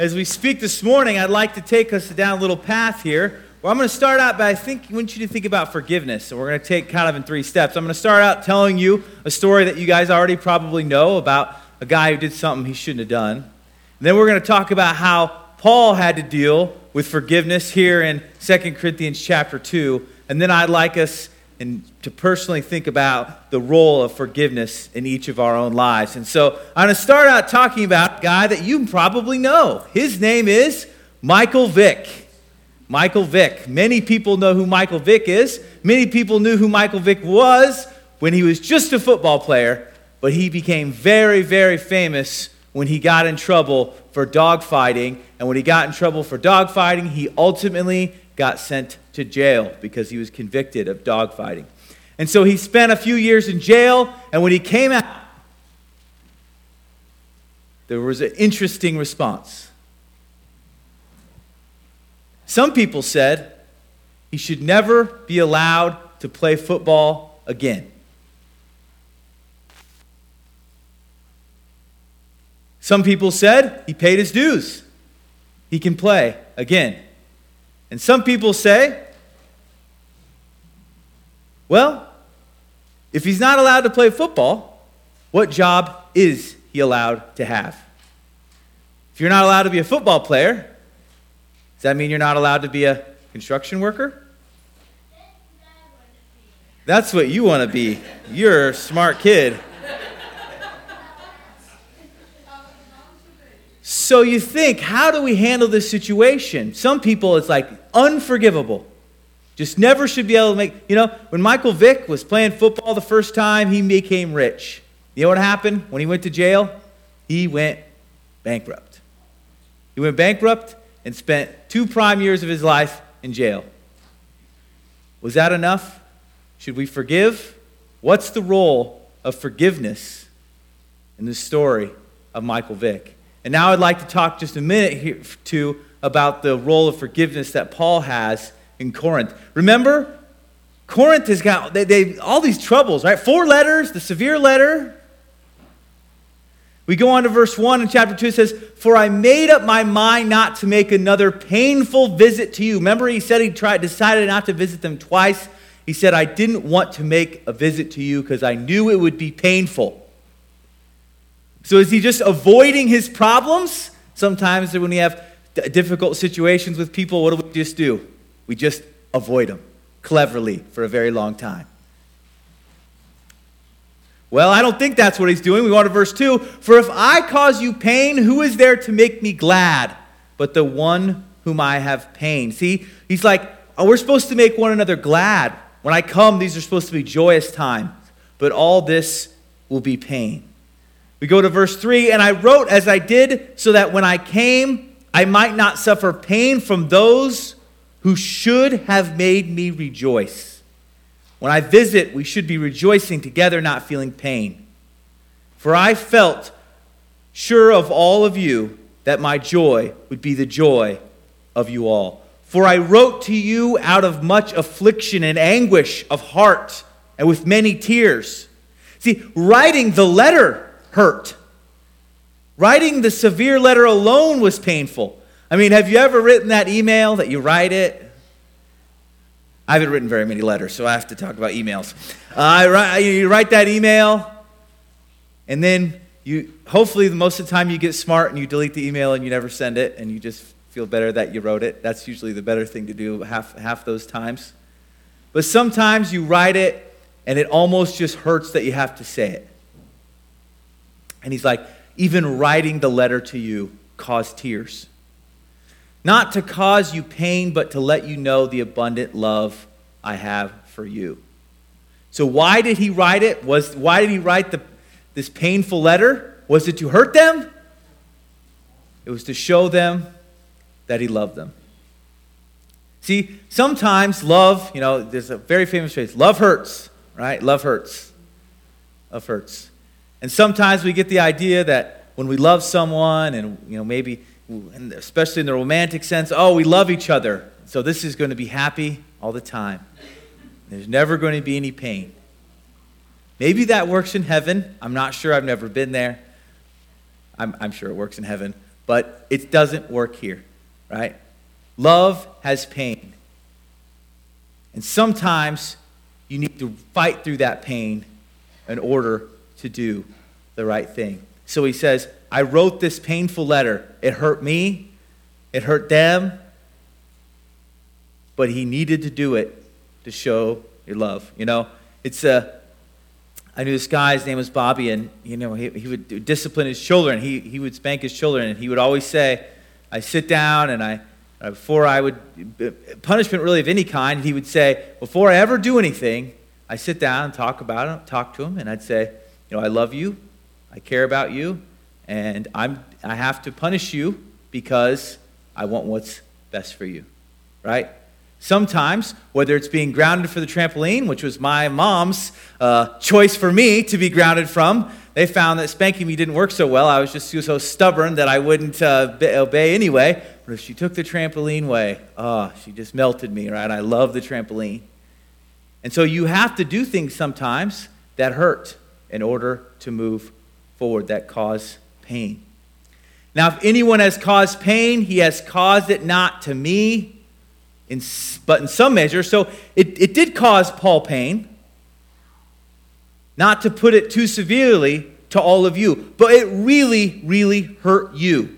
as we speak this morning, I'd like to take us down a little path here. Well, I'm going to start out by I think I want you to think about forgiveness. And we're going to take kind of in three steps. I'm going to start out telling you a story that you guys already probably know about a guy who did something he shouldn't have done. And then we're going to talk about how Paul had to deal with forgiveness here in 2 Corinthians chapter 2. And then I'd like us and to personally think about the role of forgiveness in each of our own lives. And so I'm going to start out talking about a guy that you probably know. His name is Michael Vick. Michael Vick. Many people know who Michael Vick is. Many people knew who Michael Vick was when he was just a football player, but he became very, very famous when he got in trouble for dogfighting. And when he got in trouble for dogfighting, he ultimately got sent to jail because he was convicted of dogfighting. And so he spent a few years in jail, and when he came out, there was an interesting response. Some people said he should never be allowed to play football again. Some people said he paid his dues. He can play again. And some people say, well, if he's not allowed to play football, what job is he allowed to have? If you're not allowed to be a football player, does that mean you're not allowed to be a construction worker? That's what you want to be. You're a smart kid. So you think, how do we handle this situation? Some people, it's like unforgivable. Just never should be able to make, you know, when Michael Vick was playing football the first time, he became rich. You know what happened when he went to jail? He went bankrupt. He went bankrupt and spent two prime years of his life in jail. Was that enough? Should we forgive? What's the role of forgiveness in the story of Michael Vick? And now I'd like to talk just a minute here to about the role of forgiveness that Paul has in Corinth. Remember, Corinth has got they, they, all these troubles, right? Four letters, the severe letter. We go on to verse 1 in chapter 2. It says, For I made up my mind not to make another painful visit to you. Remember, he said he tried, decided not to visit them twice. He said, I didn't want to make a visit to you because I knew it would be painful. So is he just avoiding his problems? Sometimes when we have difficult situations with people, what do we just do? We just avoid them cleverly for a very long time. Well, I don't think that's what he's doing. We go to verse 2 For if I cause you pain, who is there to make me glad but the one whom I have pain? See, he's like, oh, we're supposed to make one another glad. When I come, these are supposed to be joyous times, but all this will be pain. We go to verse 3 And I wrote as I did, so that when I came, I might not suffer pain from those who should have made me rejoice. When I visit, we should be rejoicing together, not feeling pain. For I felt sure of all of you that my joy would be the joy of you all. For I wrote to you out of much affliction and anguish of heart and with many tears. See, writing the letter hurt. Writing the severe letter alone was painful. I mean, have you ever written that email that you write it? I haven't written very many letters, so I have to talk about emails. Uh, you write that email, and then you hopefully most of the time you get smart and you delete the email and you never send it, and you just feel better that you wrote it. That's usually the better thing to do half half those times. But sometimes you write it, and it almost just hurts that you have to say it. And he's like, even writing the letter to you caused tears. Not to cause you pain, but to let you know the abundant love I have for you. So why did he write it? Was why did he write the, this painful letter? Was it to hurt them? It was to show them that he loved them. See, sometimes love, you know, there's a very famous phrase, love hurts, right? Love hurts. Love hurts. And sometimes we get the idea that when we love someone, and you know, maybe, especially in the romantic sense, oh, we love each other. So this is going to be happy all the time. There's never going to be any pain. Maybe that works in heaven. I'm not sure. I've never been there. I'm, I'm sure it works in heaven. but it doesn't work here, right? Love has pain. And sometimes you need to fight through that pain in order to do the right thing. So he says, I wrote this painful letter. It hurt me, it hurt them, but he needed to do it to show your love. You know, it's a. Uh, I knew this guy, his name was Bobby, and you know, he, he would discipline his children. He, he would spank his children, and he would always say, I sit down and I, uh, before I would, punishment really of any kind, he would say, before I ever do anything, I sit down and talk about him, talk to him, and I'd say, you know, I love you, I care about you, and I'm, I have to punish you because I want what's best for you, right? Sometimes, whether it's being grounded for the trampoline, which was my mom's uh, choice for me to be grounded from, they found that spanking me didn't work so well. I was just so stubborn that I wouldn't uh, obey anyway. But if she took the trampoline way, oh, she just melted me, right? I love the trampoline. And so you have to do things sometimes that hurt in order to move forward, that cause pain. Now, if anyone has caused pain, he has caused it not to me, in, but in some measure. So it, it did cause Paul pain. Not to put it too severely to all of you, but it really, really hurt you.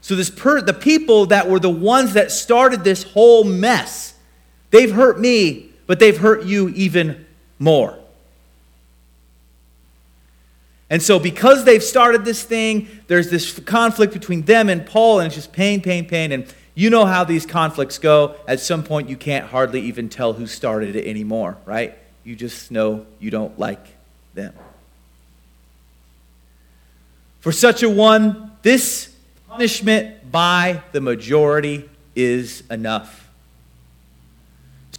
So this per, the people that were the ones that started this whole mess, they've hurt me, but they've hurt you even more. And so, because they've started this thing, there's this conflict between them and Paul, and it's just pain, pain, pain. And you know how these conflicts go. At some point, you can't hardly even tell who started it anymore, right? You just know you don't like them. For such a one, this punishment by the majority is enough.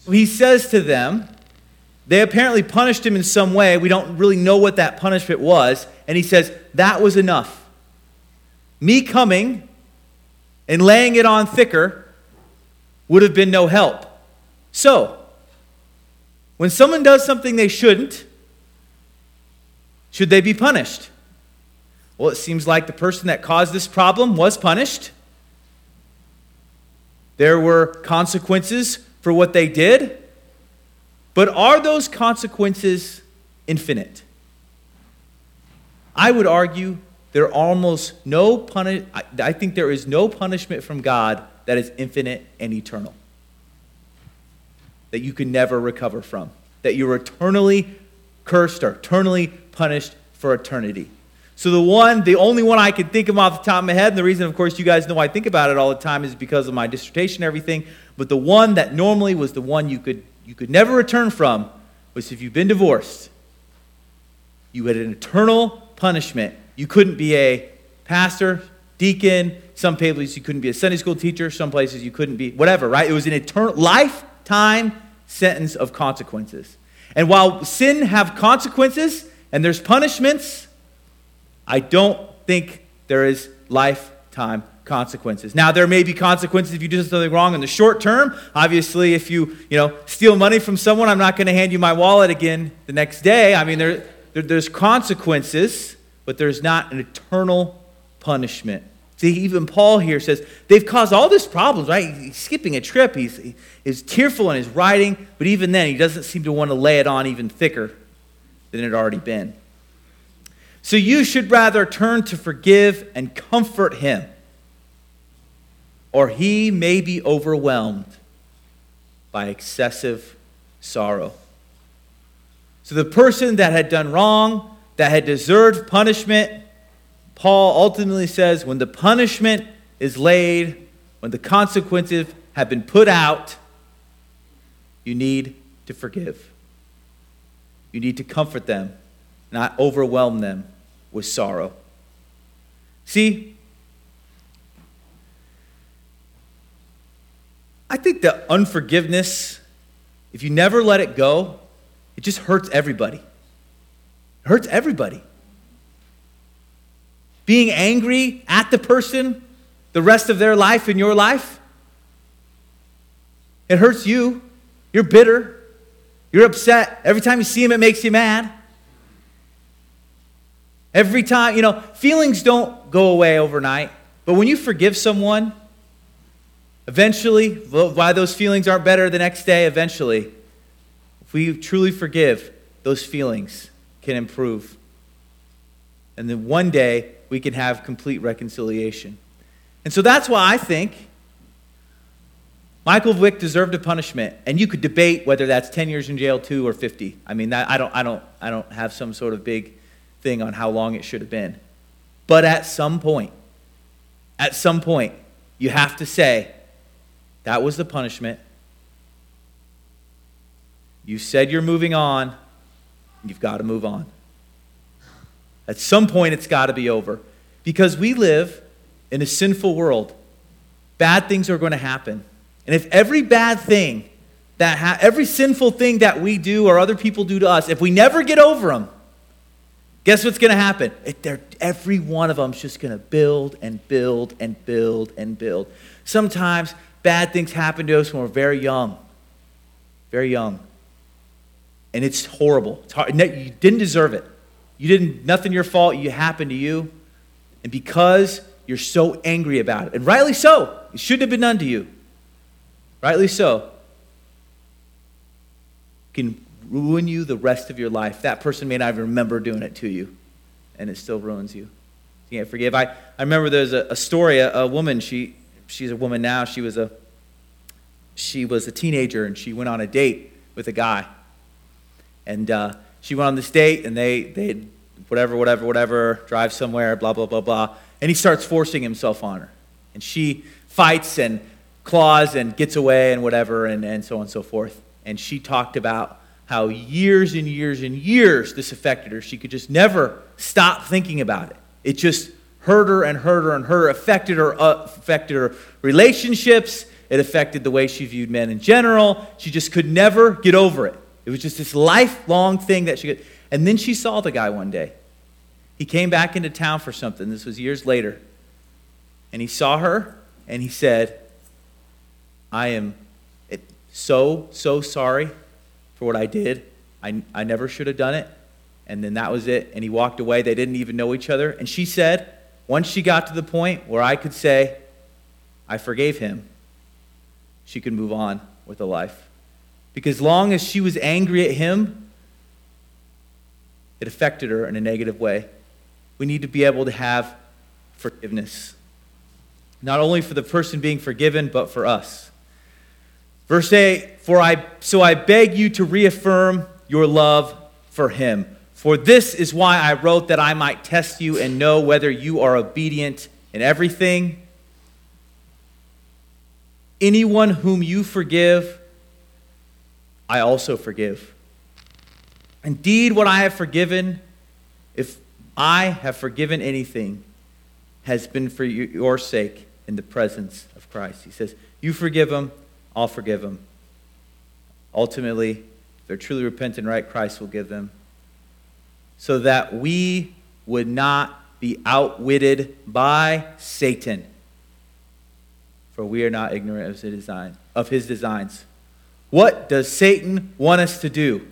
So he says to them, they apparently punished him in some way. We don't really know what that punishment was. And he says, That was enough. Me coming and laying it on thicker would have been no help. So, when someone does something they shouldn't, should they be punished? Well, it seems like the person that caused this problem was punished. There were consequences for what they did. But are those consequences infinite? I would argue there are almost no punish I think there is no punishment from God that is infinite and eternal. That you can never recover from. That you're eternally cursed or eternally punished for eternity. So the one, the only one I can think of off the top of my head, and the reason, of course, you guys know I think about it all the time is because of my dissertation and everything, but the one that normally was the one you could you could never return from was if you've been divorced, you had an eternal punishment. You couldn't be a pastor, deacon, some places you couldn't be a Sunday school teacher, some places you couldn't be whatever, right? It was an eternal lifetime sentence of consequences. And while sin have consequences and there's punishments, I don't think there is lifetime consequences. Now, there may be consequences if you do something wrong in the short term. Obviously, if you, you know, steal money from someone, I'm not going to hand you my wallet again the next day. I mean, there, there, there's consequences, but there's not an eternal punishment. See, even Paul here says they've caused all these problems, right? He's skipping a trip. He's, he's tearful in his writing, but even then, he doesn't seem to want to lay it on even thicker than it had already been. So you should rather turn to forgive and comfort him or he may be overwhelmed by excessive sorrow. So the person that had done wrong, that had deserved punishment, Paul ultimately says when the punishment is laid, when the consequences have been put out, you need to forgive. You need to comfort them, not overwhelm them with sorrow. See, I think the unforgiveness, if you never let it go, it just hurts everybody. It hurts everybody. Being angry at the person the rest of their life in your life, it hurts you. You're bitter. You're upset. Every time you see him, it makes you mad. Every time, you know, feelings don't go away overnight. But when you forgive someone, eventually, why those feelings aren't better the next day, eventually, if we truly forgive, those feelings can improve. And then one day, we can have complete reconciliation. And so that's why I think Michael Vick deserved a punishment, and you could debate whether that's 10 years in jail too or 50. I mean, I, don't, I, don't, I don't have some sort of big thing on how long it should have been. But at some point, at some point, you have to say, that was the punishment. You said you're moving on, you've got to move on. At some point, it's got to be over. Because we live in a sinful world, bad things are going to happen. And if every bad thing that ha- every sinful thing that we do or other people do to us, if we never get over them, guess what's going to happen? Every one of them is just going to build and build and build and build. Sometimes bad things happen to us when we're very young, very young, and it's horrible. It's hard. You didn't deserve it. You didn't. Nothing your fault. You happened to you, and because you're so angry about it, and rightly so, it shouldn't have been done to you. Rightly so. Can ruin you the rest of your life. That person may not even remember doing it to you, and it still ruins you. You can't forgive. I, I remember there's a, a story, a, a woman, she, she's a woman now, she was a, she was a teenager, and she went on a date with a guy. And uh, she went on this date, and they, they whatever, whatever, whatever, drive somewhere, blah, blah, blah, blah. And he starts forcing himself on her. And she fights and claws and gets away and whatever, and, and so on and so forth. And she talked about how years and years and years this affected her. She could just never stop thinking about it. It just hurt her and hurt her and hurt her, affected her, uh, affected her relationships. It affected the way she viewed men in general. She just could never get over it. It was just this lifelong thing that she could. And then she saw the guy one day. He came back into town for something. This was years later. And he saw her and he said, I am so, so sorry for what I did. I, I never should have done it. And then that was it. And he walked away. They didn't even know each other. And she said, once she got to the point where I could say, I forgave him, she could move on with a life. Because long as she was angry at him, it affected her in a negative way. We need to be able to have forgiveness, not only for the person being forgiven, but for us. Verse 8 For I so I beg you to reaffirm your love for him. For this is why I wrote that I might test you and know whether you are obedient in everything. Anyone whom you forgive, I also forgive. Indeed, what I have forgiven, if I have forgiven anything, has been for your sake in the presence of Christ. He says, You forgive them I'll forgive them. Ultimately, if they're truly repentant, right, Christ will give them. So that we would not be outwitted by Satan. For we are not ignorant of his, design, of his designs. What does Satan want us to do?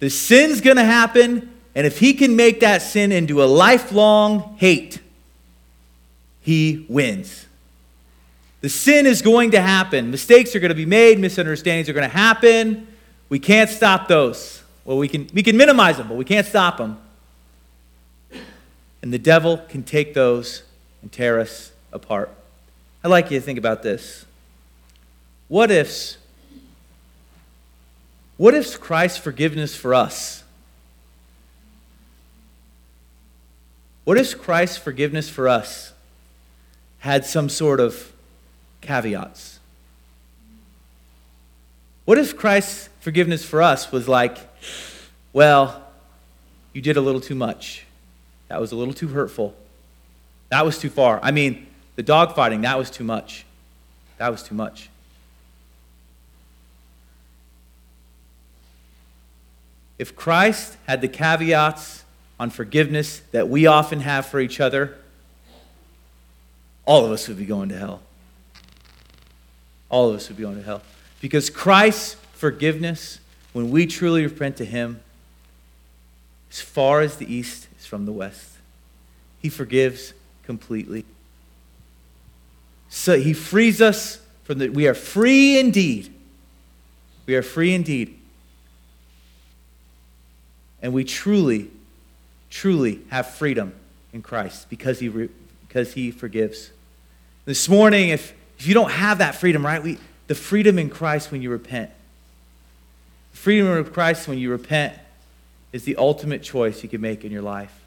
The sin's going to happen, and if he can make that sin into a lifelong hate, he wins. The sin is going to happen. Mistakes are going to be made. Misunderstandings are going to happen. We can't stop those. Well, we can, we can minimize them, but we can't stop them. And the devil can take those and tear us apart. I'd like you to think about this. What if, what if Christ's forgiveness for us? What if Christ's forgiveness for us had some sort of caveats. What if Christ's forgiveness for us was like, well, you did a little too much. That was a little too hurtful. That was too far. I mean, the dogfighting, that was too much. That was too much. If Christ had the caveats on forgiveness that we often have for each other, all of us would be going to hell all of us would be going to hell. Because Christ's forgiveness, when we truly repent to Him, as far as the east is from the west, He forgives completely. So he frees us from the, we are free indeed. We are free indeed. And we truly, truly have freedom in Christ because he, because he forgives. This morning, if, if you don't have that freedom, right, we, the freedom in Christ when you repent. Freedom of Christ when you repent is the ultimate choice you can make in your life.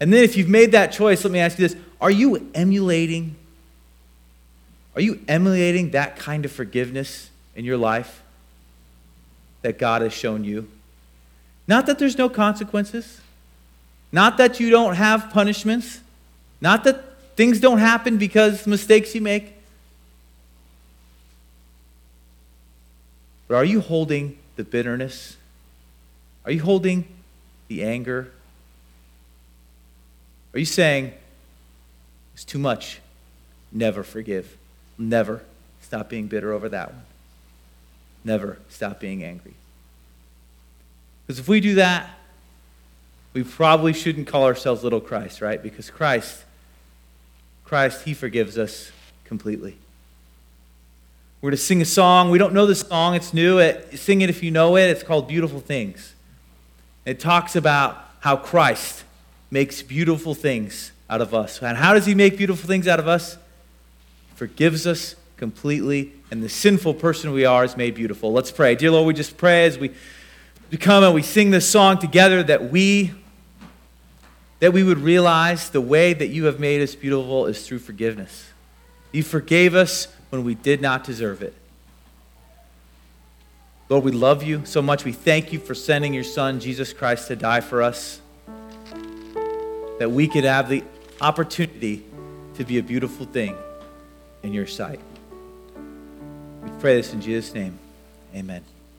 And then if you've made that choice, let me ask you this are you emulating? Are you emulating that kind of forgiveness in your life that God has shown you? Not that there's no consequences, not that you don't have punishments, not that things don't happen because mistakes you make. But are you holding the bitterness? Are you holding the anger? Are you saying, it's too much? Never forgive. Never stop being bitter over that one. Never stop being angry. Because if we do that, we probably shouldn't call ourselves little Christ, right? Because Christ, Christ, He forgives us completely. We're to sing a song. We don't know the song, it's new. It, sing it if you know it. It's called Beautiful Things. It talks about how Christ makes beautiful things out of us. And how does He make beautiful things out of us? Forgives us completely, and the sinful person we are is made beautiful. Let's pray. Dear Lord, we just pray as we come and we sing this song together that we that we would realize the way that you have made us beautiful is through forgiveness. You forgave us when we did not deserve it. Lord, we love you so much. We thank you for sending your Son, Jesus Christ, to die for us, that we could have the opportunity to be a beautiful thing in your sight. We pray this in Jesus' name. Amen.